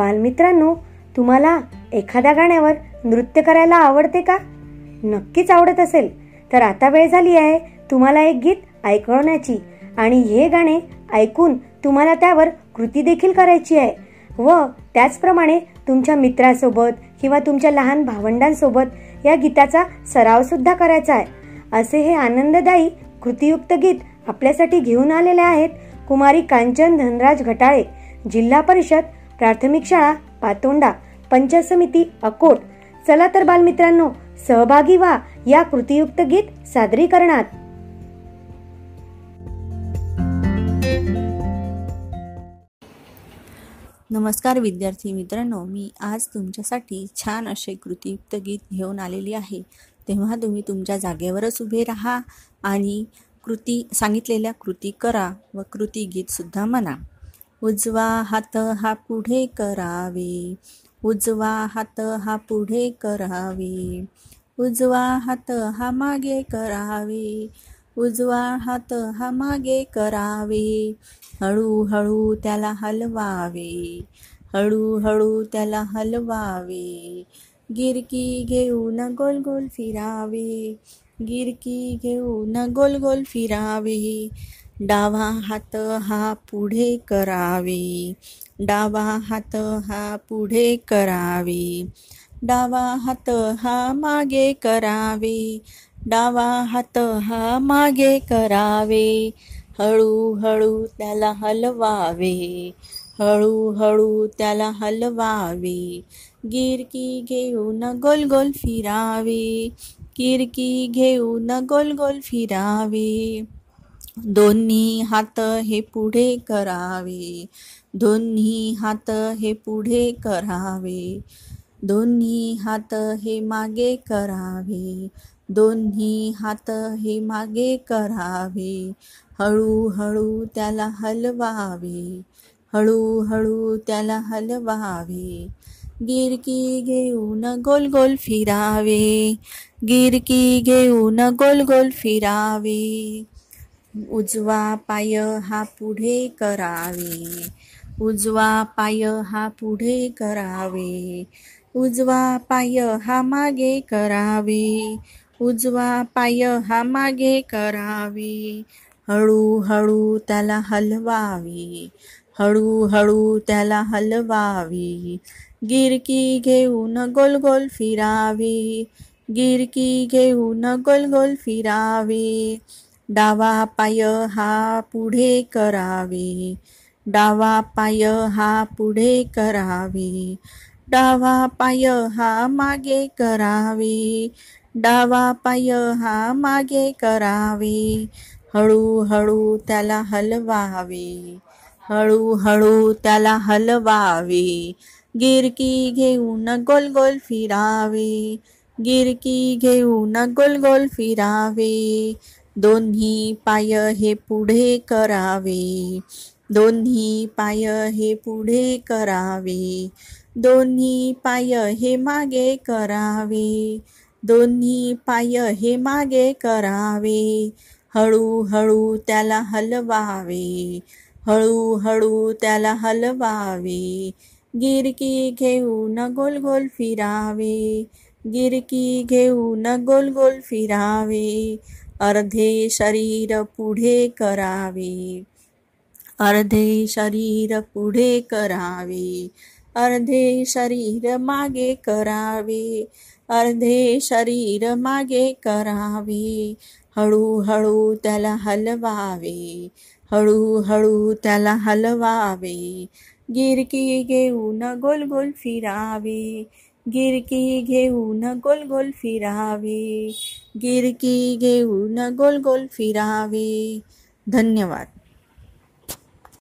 बालमित्रांनो तुम्हाला एखाद्या गाण्यावर नृत्य करायला आवडते का? नक्कीच आवडत असेल. तर आता वेळ झाली आहे तुम्हाला एक गीत ऐकवण्याची आणि हे गाणे ऐकून तुम्हाला त्यावर कृती देखील करायची आहे व त्याचप्रमाणे तुमच्या मित्रासोबत किंवा तुमच्या लहान भावंडांसोबत या गीताचा सराव सुद्धा करायचा आहे. असे हे आनंददायी कृतीयुक्त गीत आपल्यासाठी घेऊन आलेले आहेत कुमारी कांचन धनराज घटाळे जिल्हा परिषद प्राथमिक शाळा पातोंडा पंचायत समिती अकोट. चला तर बालमित्रांनो सहभागी व्हा या कृतीयुक्त गीत सादरीकरणात. नमस्कार विद्यार्थी मित्रांनो मी आज तुमच्यासाठी छान असे कृतीयुक्त गीत घेऊन आलेली आहे. तेव्हा तुम्ही तुमच्या जागेवरच उभे राहा आणि कृती सांगितलेल्या कृती करा व कृती गीतसुद्धा म्हणा. उजवा हात हा पुढे करावे. उजवा हात हा पुढे करावे. उजवा हात हा मागे करावे. उजवा हात हा मागे करावे. हळूहळू त्याला हलवावे. हळूहळू त्याला हलवावे. गिरकी घेऊन गोल गोल फिरावे. गिरकी घेऊन गोल गोल फिरावे. डावा हात हा पुढे करावे. डावा हात हा पुढे करावे. डावा हात हा मागे करावे. डावा हात हा मागे करावे. हळूहळू त्याला हलवावे. हळूहळू त्याला हलवावे. गिरकी घेऊन गोल गोल फिरावे. गिरकी घेऊन गोल गोल फिरावे. दोन्ही हात हे पुढे करावे. दोन्ही हात हे पुढे करावे. दोन्ही हात हे मागे करावे. दोन्ही हात हे मागे करावे. हळूहळू त्याला हलवावे. हळूहळू त्याला हलवावे. गिरकी घेऊन गोल गोल फिरावे. गिरकी घेऊन गोल गोल फिरावे. उजवा पाय हा पुढे करावे. उजवा पाय हा पुढे करावे. उजवा पाय हा मागे करावे. उजवा पाय हा मागे करावे. हळूहळू त्याला हलवावे. हळूहळू त्याला हलवावे. गिरकी घेऊन गोल गोल फिरावे. गिरकी घेऊन गोल गोल फिरावे. डावा पाय हा पुढे करावे. डावा पाय हा पुढे करावे. डावा पाय हा मागे करावे. डावा पाय हा मागे करावे. हळूहळू त्याला हलवावे. हळूहळू त्याला हलवावे. गिरकी घेऊन गोल गोल फिरावे. गिरकी घेऊन गोल गोल फिरावे. दोन्ही पाय हे पुढे करावे. दोन्ही पाय हे पुढे करावे. दोन्ही पाय हे मागे करावे. दोन्ही पाय हे मागे करावे. हळूहळू त्याला हलवावे. हळूहळू त्याला हलवावे. गिरकी घेऊन गोल गोल फिरावे. गिरकी घेऊन गोल गोल फिरावे. अर्धे शरीर पुढे करावे. अर्धे शरीर पुढे करावे. अर्धे शरीर मागे करावे. अर्धे शरीर मागे करावे. हळूहळू त्याला हलवावे. हळूहळू त्याला हलवावे. गिरकी घेऊन गोल गोल फिरावे. गिरकी घेऊन गोल गोल फिरावे. गिरकी घेऊन गोल गोल फिरावे. धन्यवाद.